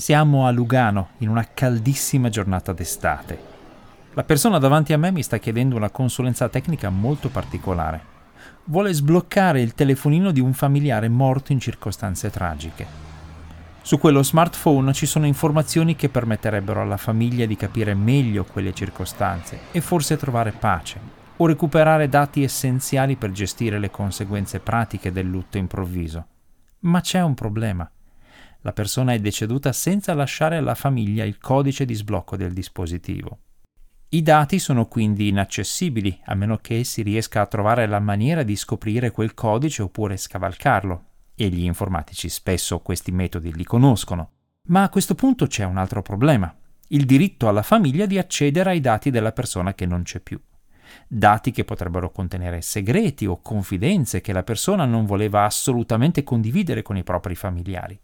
Siamo a Lugano in una caldissima giornata d'estate. La persona davanti a me mi sta chiedendo una consulenza tecnica molto particolare. Vuole sbloccare il telefonino di un familiare morto in circostanze tragiche. Su quello smartphone ci sono informazioni che permetterebbero alla famiglia di capire meglio quelle circostanze e forse trovare pace o recuperare dati essenziali per gestire le conseguenze pratiche del lutto improvviso. Ma c'è un problema la persona è deceduta senza lasciare alla famiglia il codice di sblocco del dispositivo. I dati sono quindi inaccessibili, a meno che si riesca a trovare la maniera di scoprire quel codice oppure scavalcarlo, e gli informatici spesso questi metodi li conoscono. Ma a questo punto c'è un altro problema, il diritto alla famiglia di accedere ai dati della persona che non c'è più. Dati che potrebbero contenere segreti o confidenze che la persona non voleva assolutamente condividere con i propri familiari.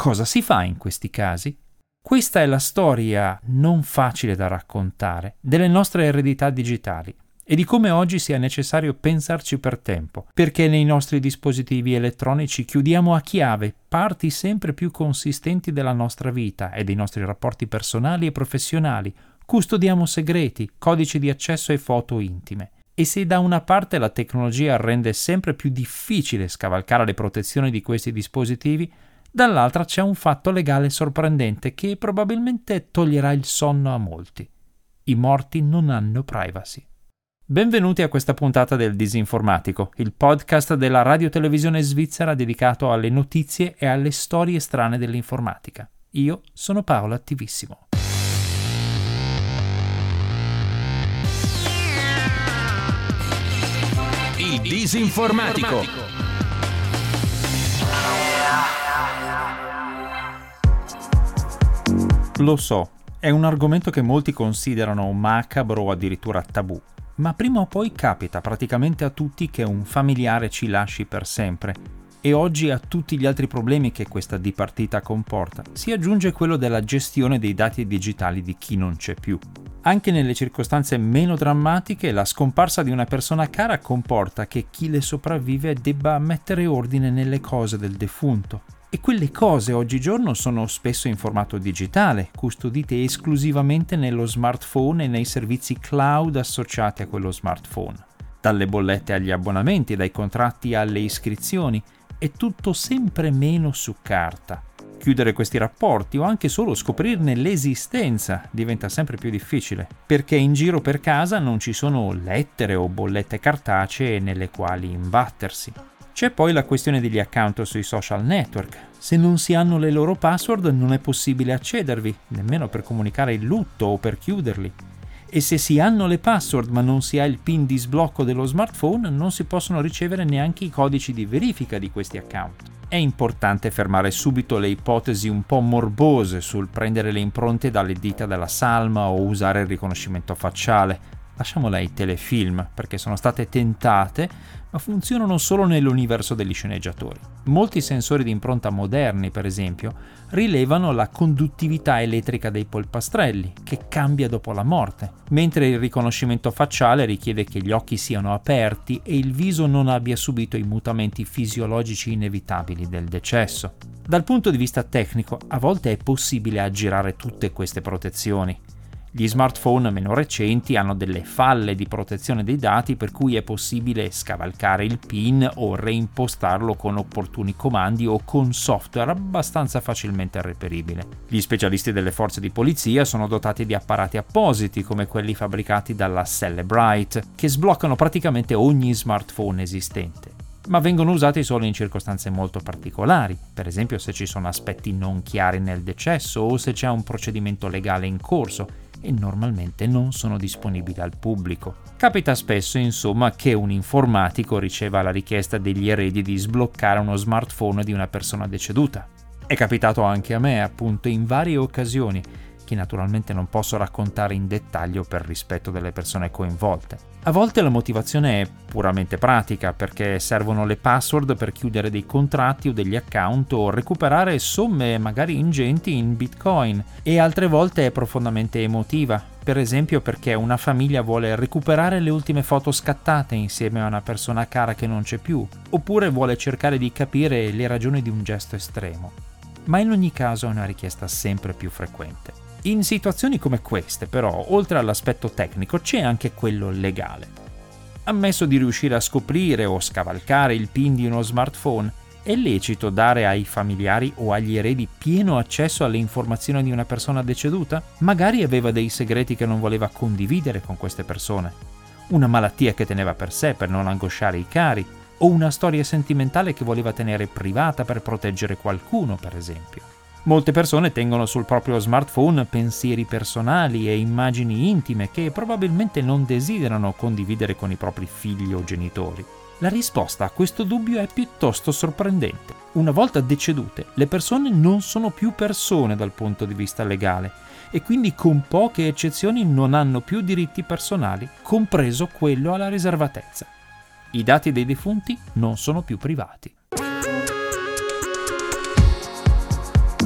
Cosa si fa in questi casi? Questa è la storia non facile da raccontare delle nostre eredità digitali e di come oggi sia necessario pensarci per tempo, perché nei nostri dispositivi elettronici chiudiamo a chiave parti sempre più consistenti della nostra vita e dei nostri rapporti personali e professionali, custodiamo segreti, codici di accesso e foto intime. E se da una parte la tecnologia rende sempre più difficile scavalcare le protezioni di questi dispositivi, dall'altra c'è un fatto legale sorprendente che probabilmente toglierà il sonno a molti. I morti non hanno privacy. Benvenuti a questa puntata del Disinformatico, il podcast della radiotelevisione svizzera dedicato alle notizie e alle storie strane dell'informatica. Io sono Paolo Attivissimo. Il Disinformatico. Lo so, è un argomento che molti considerano macabro o addirittura tabù, ma prima o poi capita praticamente a tutti che un familiare ci lasci per sempre. E oggi a tutti gli altri problemi che questa dipartita comporta si aggiunge quello della gestione dei dati digitali di chi non c'è più. Anche nelle circostanze meno drammatiche, la scomparsa di una persona cara comporta che chi le sopravvive debba mettere ordine nelle cose del defunto e quelle cose oggigiorno sono spesso in formato digitale, custodite esclusivamente nello smartphone e nei servizi cloud associati a quello smartphone. Dalle bollette agli abbonamenti, dai contratti alle iscrizioni, è tutto sempre meno su carta. Chiudere questi rapporti o anche solo scoprirne l'esistenza diventa sempre più difficile, perché in giro per casa non ci sono lettere o bollette cartacee nelle quali imbattersi. C'è poi la questione degli account sui social network. Se non si hanno le loro password non è possibile accedervi, nemmeno per comunicare il lutto o per chiuderli. E se si hanno le password ma non si ha il pin di sblocco dello smartphone non si possono ricevere neanche i codici di verifica di questi account. È importante fermare subito le ipotesi un po' morbose sul prendere le impronte dalle dita della salma o usare il riconoscimento facciale, lasciamola ai telefilm, perché sono state tentate, ma funzionano solo nell'universo degli sceneggiatori. Molti sensori di impronta moderni, per esempio, rilevano la conduttività elettrica dei polpastrelli, che cambia dopo la morte, mentre il riconoscimento facciale richiede che gli occhi siano aperti e il viso non abbia subito i mutamenti fisiologici inevitabili del decesso. Dal punto di vista tecnico, a volte è possibile aggirare tutte queste protezioni, gli smartphone meno recenti hanno delle falle di protezione dei dati per cui è possibile scavalcare il PIN o reimpostarlo con opportuni comandi o con software abbastanza facilmente reperibile. Gli specialisti delle forze di polizia sono dotati di apparati appositi come quelli fabbricati dalla Celebrite che sbloccano praticamente ogni smartphone esistente ma vengono usati solo in circostanze molto particolari, per esempio se ci sono aspetti non chiari nel decesso o se c'è un procedimento legale in corso e normalmente non sono disponibili al pubblico. Capita spesso, insomma, che un informatico riceva la richiesta degli eredi di sbloccare uno smartphone di una persona deceduta. È capitato anche a me, appunto, in varie occasioni, che naturalmente non posso raccontare in dettaglio per rispetto delle persone coinvolte. A volte la motivazione è puramente pratica perché servono le password per chiudere dei contratti o degli account o recuperare somme magari ingenti in bitcoin e altre volte è profondamente emotiva, per esempio perché una famiglia vuole recuperare le ultime foto scattate insieme a una persona cara che non c'è più, oppure vuole cercare di capire le ragioni di un gesto estremo. ma in ogni caso è una richiesta sempre più frequente. In situazioni come queste, però, oltre all'aspetto tecnico, c'è anche quello legale. Ammesso di riuscire a scoprire o scavalcare il PIN di uno smartphone, è lecito dare ai familiari o agli eredi pieno accesso alle informazioni di una persona deceduta? Magari aveva dei segreti che non voleva condividere con queste persone. Una malattia che teneva per sé per non angosciare i cari, o una storia sentimentale che voleva tenere privata per proteggere qualcuno, per esempio. Molte persone tengono sul proprio smartphone pensieri personali e immagini intime che probabilmente non desiderano condividere con i propri figli o genitori. La risposta a questo dubbio è piuttosto sorprendente. Una volta decedute, le persone non sono più persone dal punto di vista legale e quindi con poche eccezioni non hanno più diritti personali, compreso quello alla riservatezza. I dati dei defunti non sono più privati.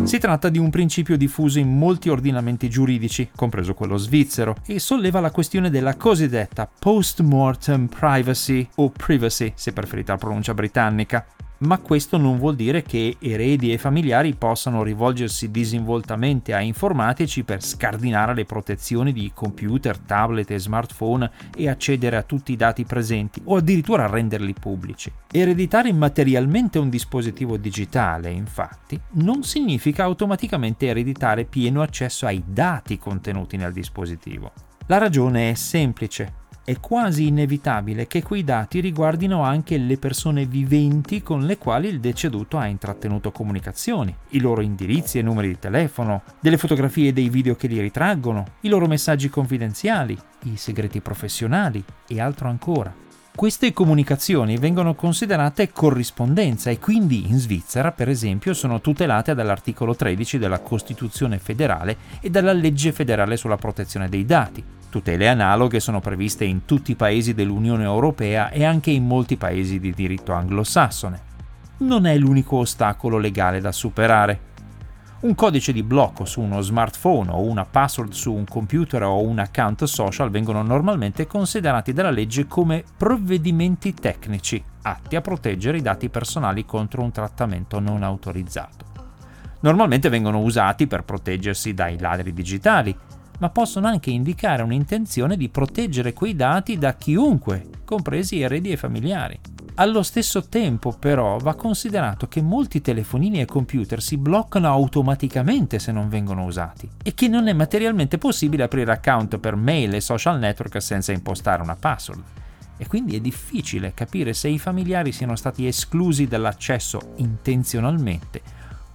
Si tratta di un principio diffuso in molti ordinamenti giuridici, compreso quello svizzero, e solleva la questione della cosiddetta post-mortem privacy o privacy, se preferite la pronuncia britannica, ma questo non vuol dire che eredi e familiari possano rivolgersi disinvoltamente a informatici per scardinare le protezioni di computer, tablet e smartphone e accedere a tutti i dati presenti o addirittura renderli pubblici. Ereditare materialmente un dispositivo digitale, infatti, non significa automaticamente ereditare pieno accesso ai dati contenuti nel dispositivo. La ragione è semplice è quasi inevitabile che quei dati riguardino anche le persone viventi con le quali il deceduto ha intrattenuto comunicazioni, i loro indirizzi e numeri di telefono, delle fotografie e dei video che li ritraggono, i loro messaggi confidenziali, i segreti professionali e altro ancora. Queste comunicazioni vengono considerate corrispondenza e quindi in Svizzera, per esempio, sono tutelate dall'articolo 13 della Costituzione federale e dalla legge federale sulla protezione dei dati. Tutele analoghe sono previste in tutti i paesi dell'Unione Europea e anche in molti paesi di diritto anglosassone. Non è l'unico ostacolo legale da superare. Un codice di blocco su uno smartphone o una password su un computer o un account social vengono normalmente considerati dalla legge come provvedimenti tecnici atti a proteggere i dati personali contro un trattamento non autorizzato. Normalmente vengono usati per proteggersi dai ladri digitali, ma possono anche indicare un'intenzione di proteggere quei dati da chiunque, compresi eredi e familiari. Allo stesso tempo, però, va considerato che molti telefonini e computer si bloccano automaticamente se non vengono usati e che non è materialmente possibile aprire account per mail e social network senza impostare una password. E quindi è difficile capire se i familiari siano stati esclusi dall'accesso intenzionalmente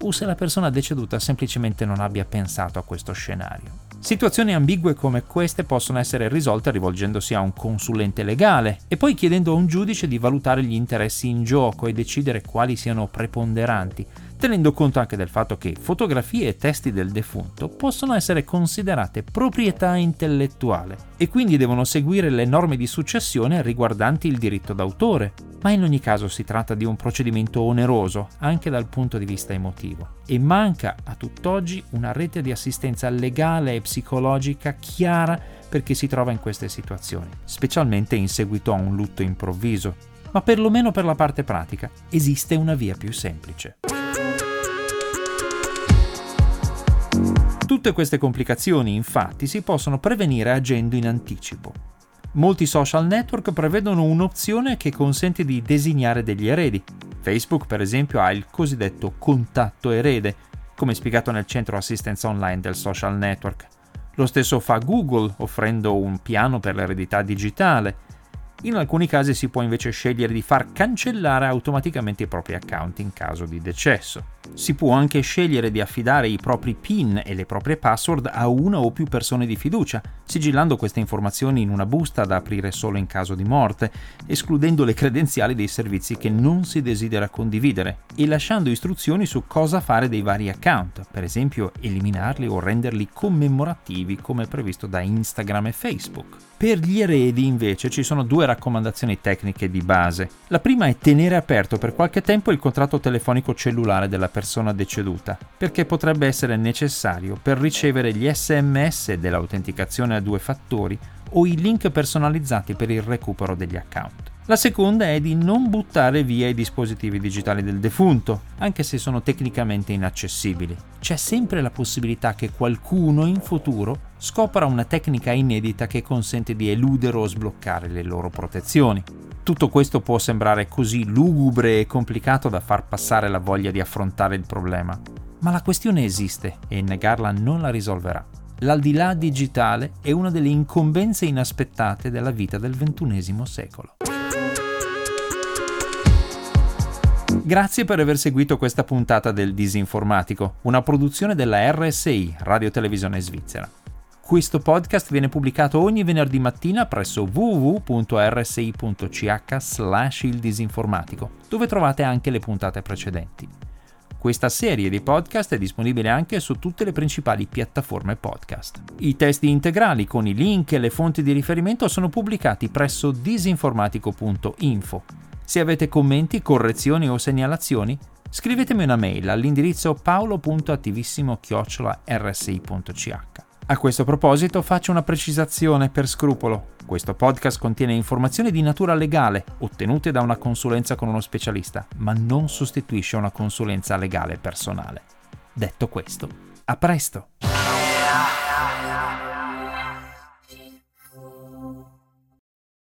o se la persona deceduta semplicemente non abbia pensato a questo scenario. Situazioni ambigue come queste possono essere risolte rivolgendosi a un consulente legale e poi chiedendo a un giudice di valutare gli interessi in gioco e decidere quali siano preponderanti, tenendo conto anche del fatto che fotografie e testi del defunto possono essere considerate proprietà intellettuale e quindi devono seguire le norme di successione riguardanti il diritto d'autore, ma in ogni caso si tratta di un procedimento oneroso anche dal punto di vista emotivo e manca a tutt'oggi una rete di assistenza legale e psicologica chiara per chi si trova in queste situazioni, specialmente in seguito a un lutto improvviso. Ma perlomeno per la parte pratica esiste una via più semplice. Tutte queste complicazioni infatti si possono prevenire agendo in anticipo. Molti social network prevedono un'opzione che consente di designare degli eredi. Facebook, per esempio, ha il cosiddetto contatto erede, come spiegato nel centro assistenza online del social network. Lo stesso fa Google, offrendo un piano per l'eredità digitale. In alcuni casi si può invece scegliere di far cancellare automaticamente i propri account in caso di decesso. Si può anche scegliere di affidare i propri PIN e le proprie password a una o più persone di fiducia, sigillando queste informazioni in una busta da aprire solo in caso di morte, escludendo le credenziali dei servizi che non si desidera condividere e lasciando istruzioni su cosa fare dei vari account, per esempio eliminarli o renderli commemorativi come previsto da Instagram e Facebook. Per gli eredi invece ci sono due raccomandazioni tecniche di base. La prima è tenere aperto per qualche tempo il contratto telefonico cellulare della persona deceduta, perché potrebbe essere necessario per ricevere gli sms dell'autenticazione a due fattori o i link personalizzati per il recupero degli account. La seconda è di non buttare via i dispositivi digitali del defunto, anche se sono tecnicamente inaccessibili. C'è sempre la possibilità che qualcuno in futuro scopra una tecnica inedita che consente di eludere o sbloccare le loro protezioni. Tutto questo può sembrare così lugubre e complicato da far passare la voglia di affrontare il problema, ma la questione esiste e negarla non la risolverà. L'aldilà digitale è una delle incombenze inaspettate della vita del XXI secolo. Grazie per aver seguito questa puntata del Disinformatico, una produzione della RSI, Radio Televisione Svizzera. Questo podcast viene pubblicato ogni venerdì mattina presso www.rsi.ch slash il disinformatico, dove trovate anche le puntate precedenti. Questa serie di podcast è disponibile anche su tutte le principali piattaforme podcast. I testi integrali con i link e le fonti di riferimento sono pubblicati presso disinformatico.info se avete commenti, correzioni o segnalazioni, scrivetemi una mail all'indirizzo paolo.attivissimo-rsi.ch. A questo proposito faccio una precisazione per scrupolo. Questo podcast contiene informazioni di natura legale ottenute da una consulenza con uno specialista, ma non sostituisce una consulenza legale personale. Detto questo, a presto!